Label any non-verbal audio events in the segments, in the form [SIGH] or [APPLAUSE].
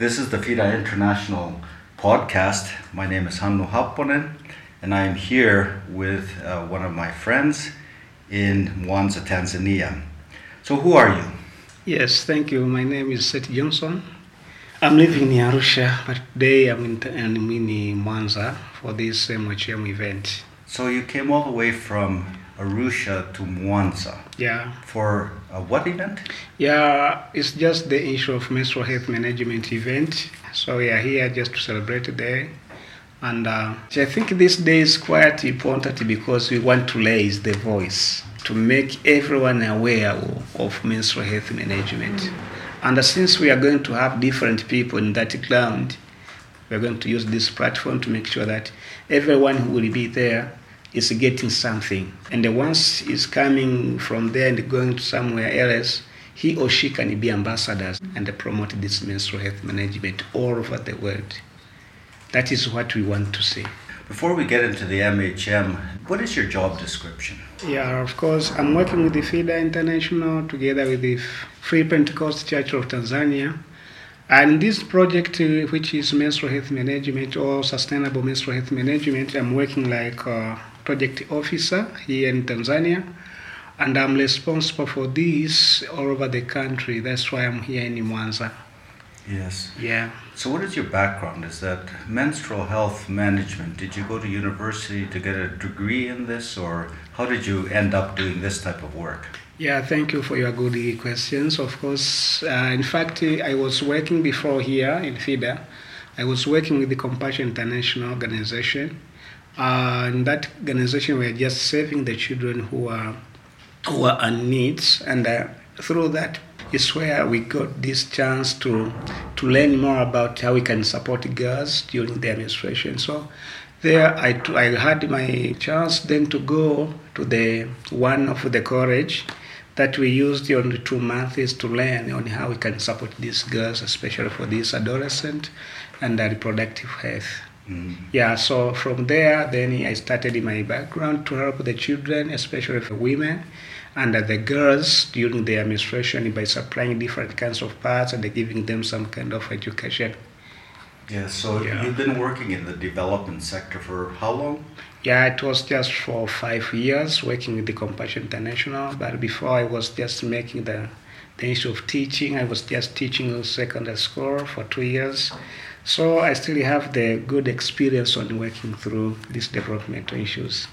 This is the FIDA International podcast. My name is Hannu Happonen, and I am here with uh, one of my friends in Mwanza, Tanzania. So, who are you? Yes, thank you. My name is Seth Johnson. I'm living in Arusha, but today I'm in, I'm in Mwanza for this MHM event. So, you came all the way from Arusha to Mwanza Yeah, for what event? yeah, it's just the issue of menstrual health management event. So we are here just to celebrate the day. And uh, I think this day is quite important because we want to raise the voice to make everyone aware of, of menstrual health management. And since we are going to have different people in that ground, we're going to use this platform to make sure that everyone who will be there is getting something. And the once is coming from there and going to somewhere else, he or she can be ambassadors and promote this menstrual health management all over the world. That is what we want to see. Before we get into the MHM, what is your job description? Yeah, of course, I'm working with the FIDA International together with the Free Pentecost Church of Tanzania. And this project, uh, which is menstrual health management or sustainable menstrual health management, I'm working like a project officer here in Tanzania. And I'm responsible for this all over the country. That's why I'm here in Mwanza. Yes. Yeah. So, what is your background? Is that menstrual health management? Did you go to university to get a degree in this, or how did you end up doing this type of work? Yeah, thank you for your good questions. Of course, uh, in fact, I was working before here in FIDA. I was working with the Compassion International organization. Uh, in that organization, we are just saving the children who are who are in needs, and uh, through that is where we got this chance to to learn more about how we can support girls during their menstruation. So there I, I had my chance then to go to the one of the college that we used during the two months to learn on how we can support these girls, especially for these adolescent and their reproductive health. Mm. Yeah, so from there, then I started in my background to help the children, especially for women and the girls during their menstruation by supplying different kinds of parts and giving them some kind of education. Yeah. So Yeah. you've been working in the development sector for how long? Yeah, it was just for five years working with the Compassion International, but before I was just making the, the issue of teaching. I was just teaching in secondary school for two years. So I still have the good experience on working through these developmental issues.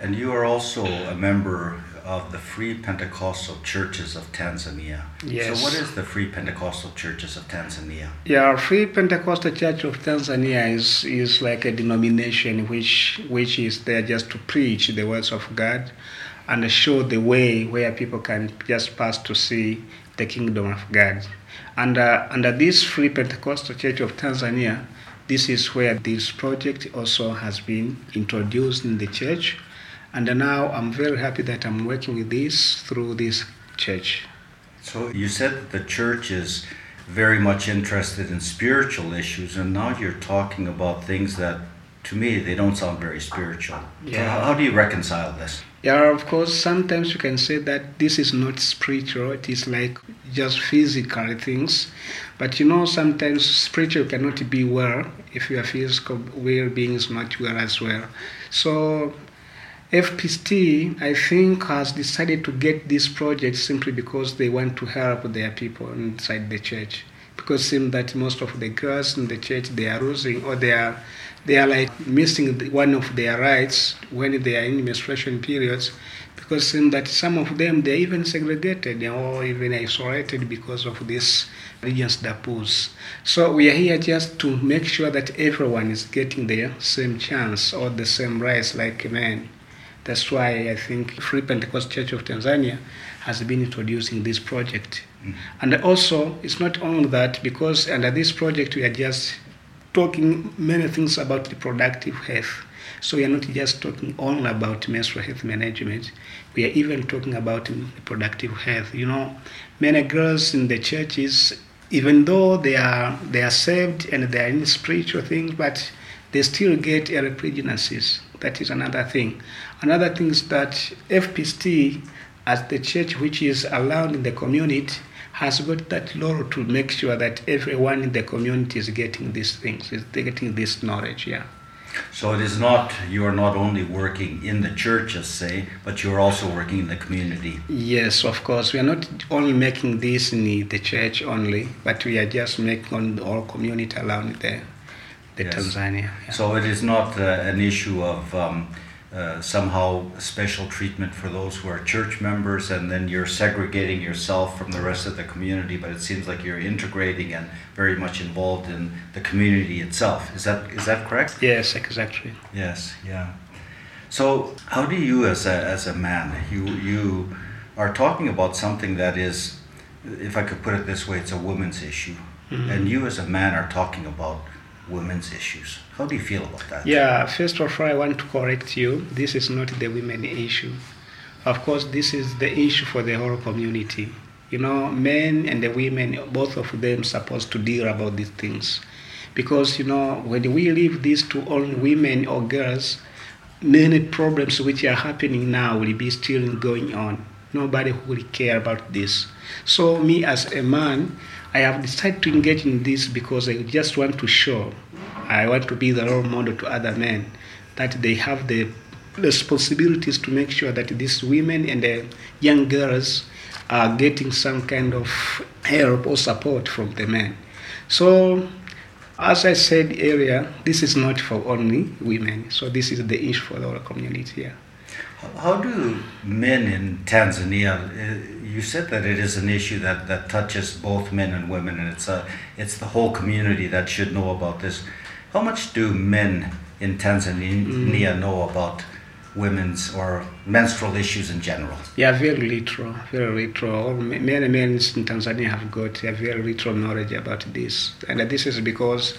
And you are also a member of the Free Pentecostal Churches of Tanzania. Yes. So what is the Free Pentecostal Churches of Tanzania? Yeah, Free Pentecostal Church of Tanzania is, is like a denomination which which is there just to preach the words of God and show the way where people can just pass to see the kingdom of God. And uh, under this Free Pentecostal Church of Tanzania, this is where this project also has been introduced in the church. And now I'm very happy that I'm working with this through this church. So you said that the church is very much interested in spiritual issues, and now you're talking about things that, to me, they don't sound very spiritual. So Yeah. how, how do you reconcile this? Yeah, of course, sometimes you can say that this is not spiritual, it is like just physical things. But you know, sometimes spiritual cannot be well if your physical well being is not well as well. So, FPCT, I think, has decided to get this project simply because they want to help their people inside the church. Because it seems that most of the girls in the church they are losing or they are they are like missing one of their rights when they are in menstruation periods because seems that some of them they're even segregated or even isolated because of this religious taboos. So we are here just to make sure that everyone is getting the same chance or the same rights like men. That's why I think Free Pentecost Church of Tanzania has been introducing this project. Mm-hmm. And also, it's not only that, because under this project we are just talking many things about reproductive health. So we are not just talking only about menstrual health management. We are even talking about reproductive health. You know, many girls in the churches, even though they are they are saved and they are in spiritual things, but they still get early pregnancies. That is another thing. Another thing is that FPCT, as the church which is allowed in the community, has got that role to make sure that everyone in the community is getting these things, is getting this knowledge. Yeah. So it is not you are not only working in the churches, say, but you are also working in the community. Yes, of course. We are not only making this in the church only, but we are just making on the whole community around the, the Yes. Tanzania. yeah. So it is not uh, an issue of um, uh, somehow special treatment for those who are church members, and then you're segregating yourself from the rest of the community. But it seems like you're integrating and very much involved in the community itself. Is that is that correct? Yes, exactly. Yes, yeah. So, how do you, as a, as a man, you you are talking about something that is, if I could put it this way, it's a woman's issue, Mhm. and you as a man are talking about women's issues. How do you feel about that? Yeah, first of all, I want to correct you. This is not the women issue. Of course, this is the issue for the whole community. You know, men and the women, both of them, supposed to deal about these things, because you know, when we leave this to only women or girls, many problems which are happening now will be still going on. Nobody will care about this. So, me as a man, I have decided to engage in this because I just want to show, I want to be the role model to other men that they have the responsibilities to make sure that these women and the young girls are getting some kind of help or support from the men. So, as I said earlier, this is not for only women. So this is the issue for our community. Yeah. How- How do men in Tanzania? uh, You said that it is an issue that, that touches both men and women, and it's a it's the whole community that should know about this. How much do men in Tanzania know about women's or menstrual issues in general? Yeah, very little, very little. Many men in Tanzania have got a very little knowledge about this, and this is because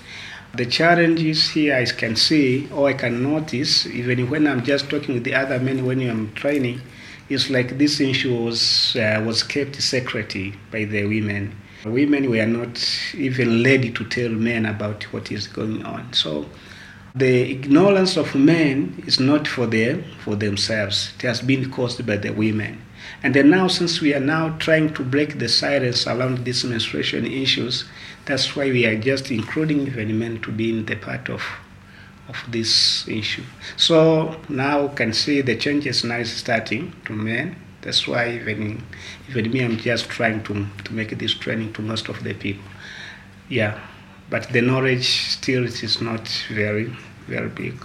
the challenges here I can see or I can notice, even when I'm just talking with the other men when I'm training, is like this issue was uh, was kept secret by the women. Women were not even ready to tell men about what is going on. So the ignorance of men is not for them for themselves. It has been caused by the women. And then now since we are now trying to break the silence around these menstruation issues that's why we are just including even men to be in the part of of this issue. So now you can see the changes now is starting to men that's why even even me i'm just trying to to make this training to most of the people. Yeah. But the knowledge still it is not very very big.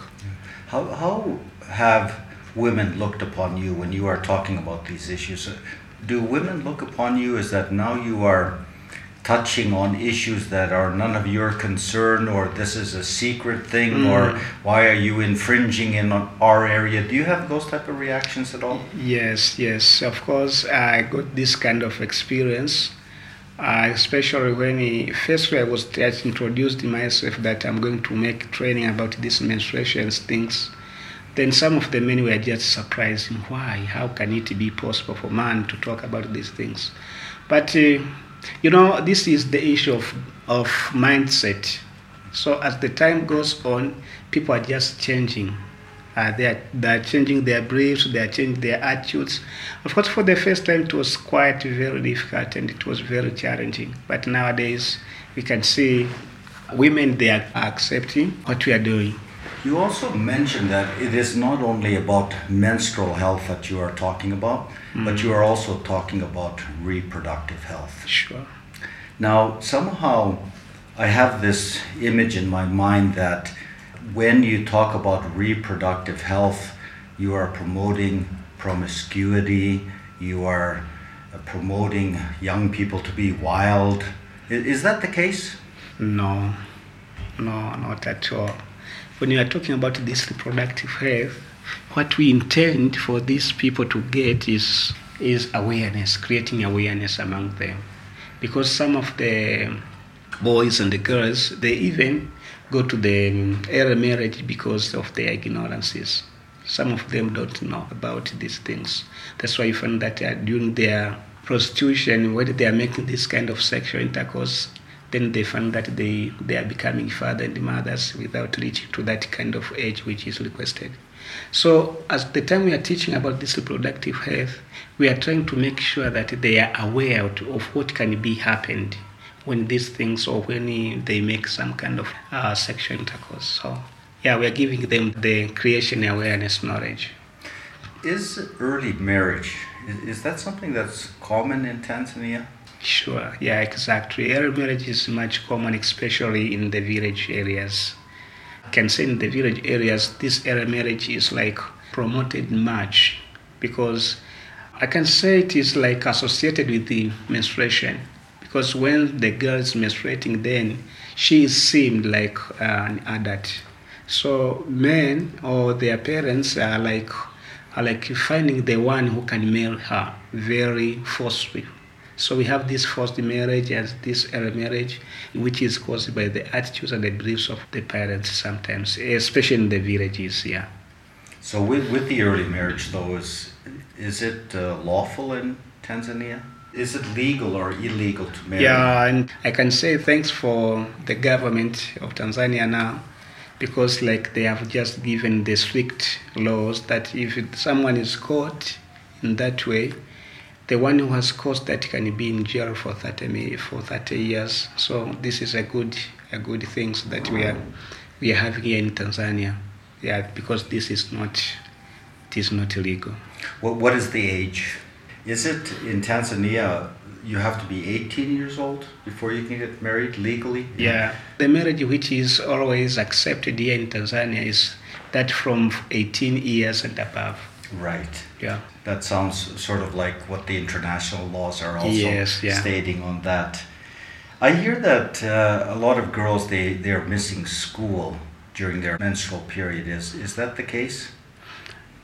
How, how have women looked upon you when you are talking about these issues? Do women look upon you? As that now you are touching on issues that are none of your concern, or this is a secret thing, or why are you infringing in our area? Do you have those type of reactions at all? yes yes of course. I got this kind of experience uh, especially when he, first i was just introduced myself that i'm going to make training about these menstruations things. Then some of the men were just surprised why? How can it be possible for man to talk about these things? But uh, you know this is the issue of, of mindset. So as the time goes on people are just changing. Uh, they, are, they are changing their beliefs they are changing their attitudes. Of course for the first time it was quite very difficult and it was very challenging. But nowadays we can see women they are accepting what we are doing You also mentioned that it is not only about menstrual health that you are talking about, but you are also talking about reproductive health. sure Now, somehow, I have this image in my mind that when you talk about reproductive health, you are promoting promiscuity, you are uh, promoting young people to be wild. Is that the case? No, no, not at all. When you are talking about this reproductive health, what we intend for these people to get is is awareness, creating awareness among them, because some of the boys and the girls they even go to the early marriage because of their ignorances. Some of them don't know about these things. That's why you find that uh, during their prostitution, when they are making this kind of sexual intercourse, then they find that they, they are becoming father and mothers without reaching to that kind of age which is requested. So, at the time we are teaching about this reproductive health, we are trying to make sure that they are aware of what can be happened when these things or when they make some kind of uh, sexual intercourse. So, yeah, we are giving them the creation awareness knowledge. Is early marriage is, is that something that's common in Tanzania? Sure, yeah, exactly. Early marriage is much common, especially in the village areas. I can say in the village areas, this early marriage is like promoted much because I can say it is like associated with the menstruation because when the girl is menstruating, then she seemed like an adult. So men or their parents are like are like finding the one who can marry her very forcefully. So we have this forced marriage and this early marriage, which is caused by the attitudes and the beliefs of the parents sometimes, especially in the villages. Yeah. So with with the early marriage though, is is it uh, lawful in Tanzania? Is it legal or illegal to marry? Yeah, and I can say thanks for the government of Tanzania now because like they have just given the strict laws that if someone is caught in that way the one who has caused that can be in jail for 30 for 30 years so this is a good a good thing that we are we are having here in Tanzania yeah because this is not it is not illegal what, what is the age is it in Tanzania you have to be 18 years old before you can get married legally? Yeah. The marriage which is always accepted here in Tanzania is that from 18 years and above. Right. Yeah. That sounds sort of like what the international laws are also yes, yeah. stating on that. I hear that uh, a lot of girls they they're missing school during their menstrual period. Is is that the case?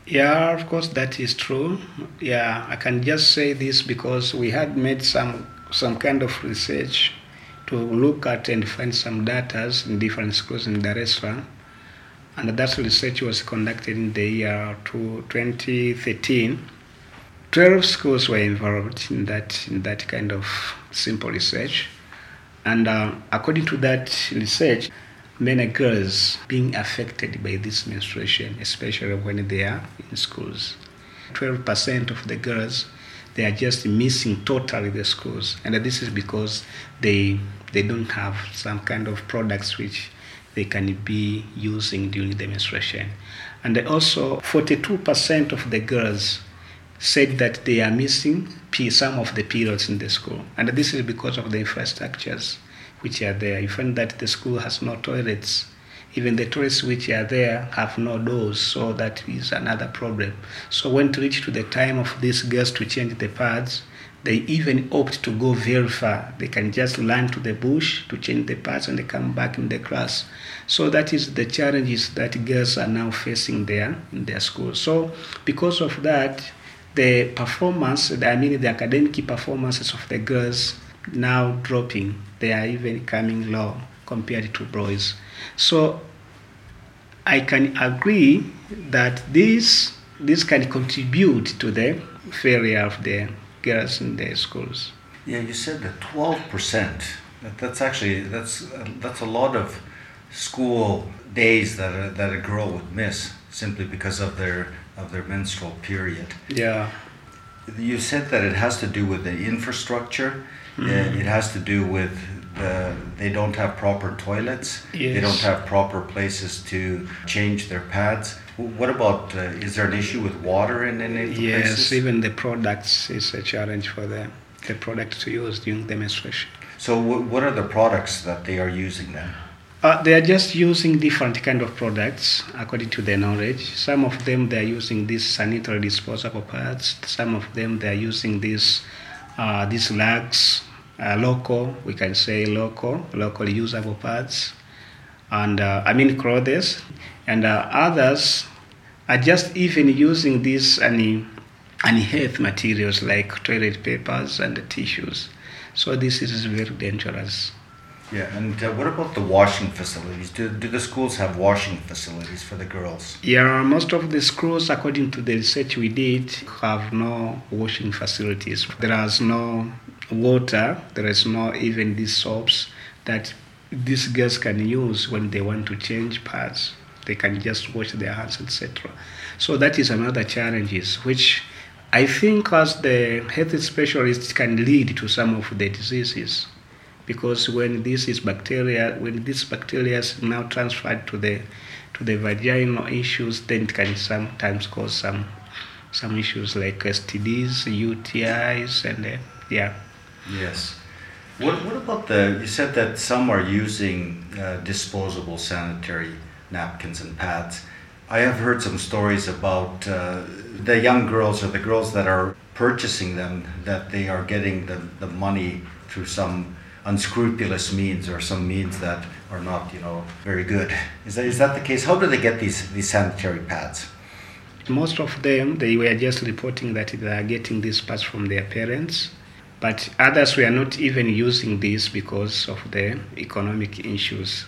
Yeah, of course, that is true. Yeah, I can just say this because we had made some some kind of research to look at and find some data in different schools in Dar es Salaam. And that research was conducted in the year 2013. 12 schools were involved in that, in that kind of simple research. And uh, according to that research, many girls being affected by this menstruation, especially when they are in schools. 12% of the girls they are just missing totally the schools and this is because they they don't have some kind of products which they can be using during the menstruation and also 42% of the girls said that they are missing some of the periods in the school and this is because of the infrastructures which are there. You find that the school has no toilets. Even the toilets which are there have no doors, so that is another problem. So when to reach to the time of these girls to change the pads, they even opt to go very far. They can just run to the bush to change the pads and they come back in the class. So that is the challenges that girls are now facing there in their school. So because of that, the performance, I mean the academic performances of the girls now dropping. They are even coming low compared to boys. So I can agree that this this can contribute to the failure of the girls in their schools. Yeah, you said that twelve percent. That's actually that's that's a lot of school days that a, that a girl would miss simply because of their of their menstrual period. Yeah. You said that it has to do with the infrastructure Mm-hmm. It has to do with the, they don't have proper toilets. Yes. They don't have proper places to change their pads. What about, uh, is there an issue with water in any yes, places? even the products is a challenge for them, the products to use during the menstruation. So w- what are the products that they are using then? Uh, they are just using different kind of products according to their knowledge. Some of them they are using these sanitary disposable pads. Some of them they are using these uh, these lags uh, local, we can say local, locally usable pads, and uh, I mean clothes, and uh, others are just even using these any health materials like toilet papers and tissues. So this is very dangerous. Yeah, and uh, what about the washing facilities? Do, do the schools have washing facilities for the girls? Yeah, most of the schools, according to the research we did, have no washing facilities. There is no water, there is no even these soaps that these girls can use when they want to change pads. They can just wash their hands, etc. So that is another challenges which I think as the health specialist can lead to some of the diseases because when this is bacteria, when this bacteria is now transferred to the to the vaginal issues, then it can sometimes cause some some issues like STDs, UTIs, and uh, yeah. Yes. What, what about the? You said that some are using uh, disposable sanitary napkins and pads. I have heard some stories about uh, the young girls or the girls that are purchasing them that they are getting the, the money through some unscrupulous means or some means that are not, you know, very good. Is that, is that the case? How do they get these, these sanitary pads? Most of them, they were just reporting that they are getting these pads from their parents, but others were not even using this because of the economic issues.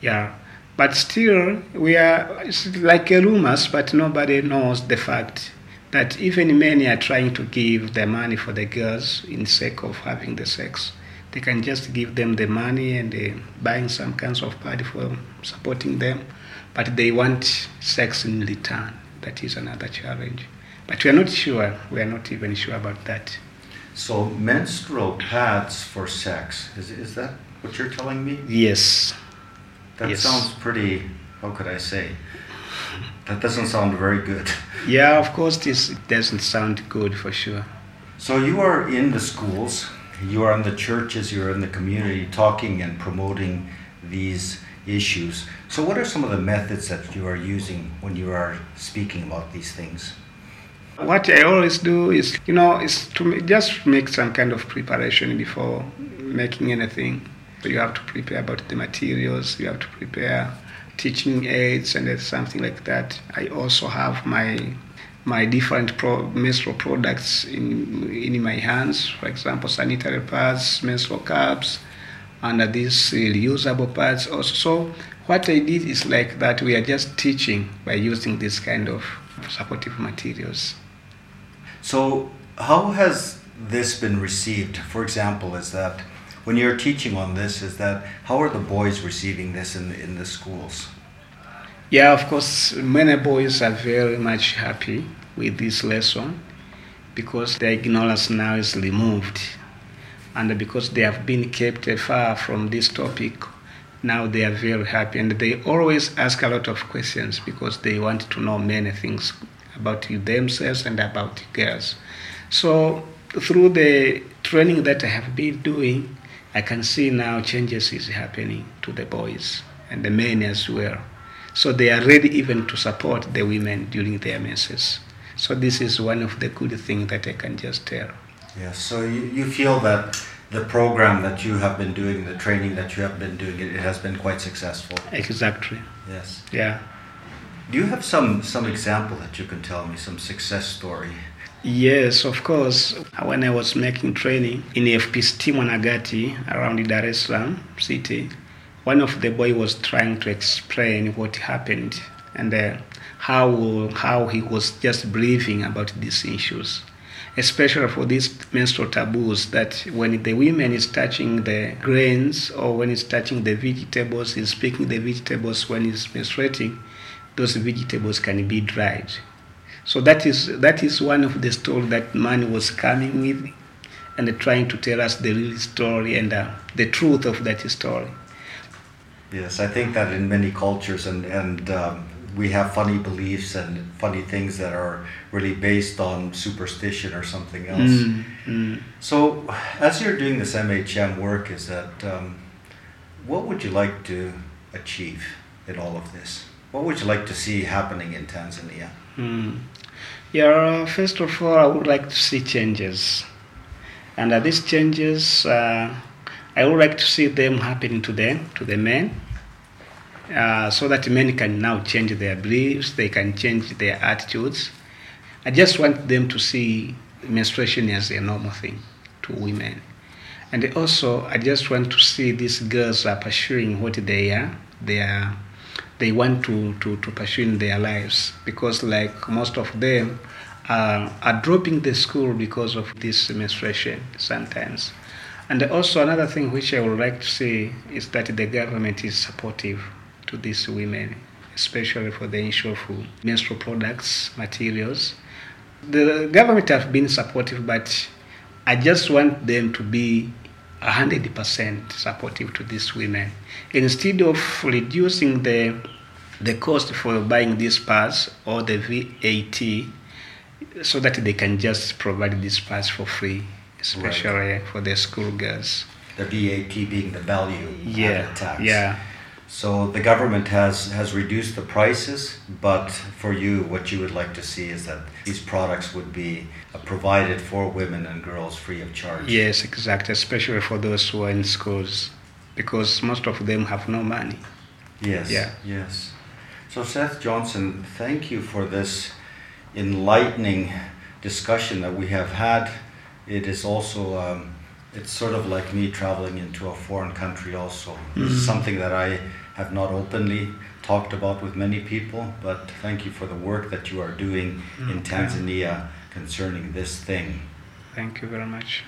Yeah, but still, we are it's like rumors, but nobody knows the fact that even men are trying to give the money for the girls in sake of having the sex. They can just give them the money and uh, buying some kinds of party for supporting them, but they want sex in return. That is another challenge. But we are not sure. We are not even sure about that. So menstrual pads for sex is, is that what you're telling me? Yes. That Yes. sounds pretty. How could I say? That doesn't sound very good. [LAUGHS] Yeah, of course, this doesn't sound good for sure. So you are in the schools, you are in the churches, you are in the community, talking and promoting these issues. So what are some of the methods that you are using when you are speaking about these things? What I always do is, you know, is to just make some kind of preparation before making anything. So you have to prepare about the materials, you have to prepare teaching aids and something like that. I also have my my different pro- menstrual products in in my hands. For example, sanitary pads, menstrual cups, and these reusable pads also. So what I did is like that. We are just teaching by using this kind of supportive materials. So how has this been received? For example, is that when you're teaching on this, is that how are the boys receiving this in, in the schools? Yeah, of course, many boys are very much happy with this lesson because their ignorance now is removed. And because they have been kept far from this topic, now they are very happy. And they always ask a lot of questions because they want to know many things about themselves and about girls. So, through the training that I have been doing, I can see now changes is happening to the boys and the men as well. So they are ready even to support the women during their menses. So this is one of the good things that I can just tell. Yes, so you, you feel that the program that you have been doing, the training that you have been doing, it, it has been quite successful. Exactly. Yes. Yeah. Do you have some some example that you can tell me, some success story? Yes, of course. When I was making training in FPCT Managati around Dar es Salaam city, one of the boy was trying to explain what happened and uh, how how he was just briefing about these issues, especially for these menstrual taboos. That when the women is touching the grains or when it's touching the vegetables, is picking the vegetables when it's menstruating, those vegetables can be dried. So that is that is one of the story that man was coming with, and trying to tell us the real story and uh, the truth of that story. Yes, I think that in many cultures and and um, we have funny beliefs and funny things that are really based on superstition or something else. Mm, mm. So, as you're doing this MHM work, is that um, what would you like to achieve in all of this? What would you like to see happening in Tanzania? Mm. Yeah, first of all, I would like to see changes. And uh, these changes, uh, I would like to see them happening to them, to the men, uh, so that men can now change their beliefs, they can change their attitudes. I just want them to see menstruation as a normal thing to women. And also, I just want to see these girls are pursuing what they are. They are they want to, to, to pursue in their lives because like most of them are, are dropping the school because of this menstruation sometimes and also another thing which i would like to say is that the government is supportive to these women especially for the issue of menstrual products, materials. The government have been supportive, but I just want them to be 100% supportive to these women. Instead of reducing the, the cost for buying these pads or the VAT, so that they can just provide these pads for free, especially right. for the school girls. The VAT being the value yeah, tax. Yeah. So the government has, has reduced the prices, but for you, what you would like to see is that these products would be provided for women and girls free of charge. Yes, exactly, especially for those who are in schools, because most of them have no money. Yes. Yeah. Yes. So Seth Johnson, thank you for this enlightening discussion that we have had. It is also um, it's sort of like me traveling into a foreign country also. Mm-hmm. something that I have not openly talked about with many people, but thank you for the work that you are doing mm-hmm. in Tanzania concerning this thing. Thank you very much.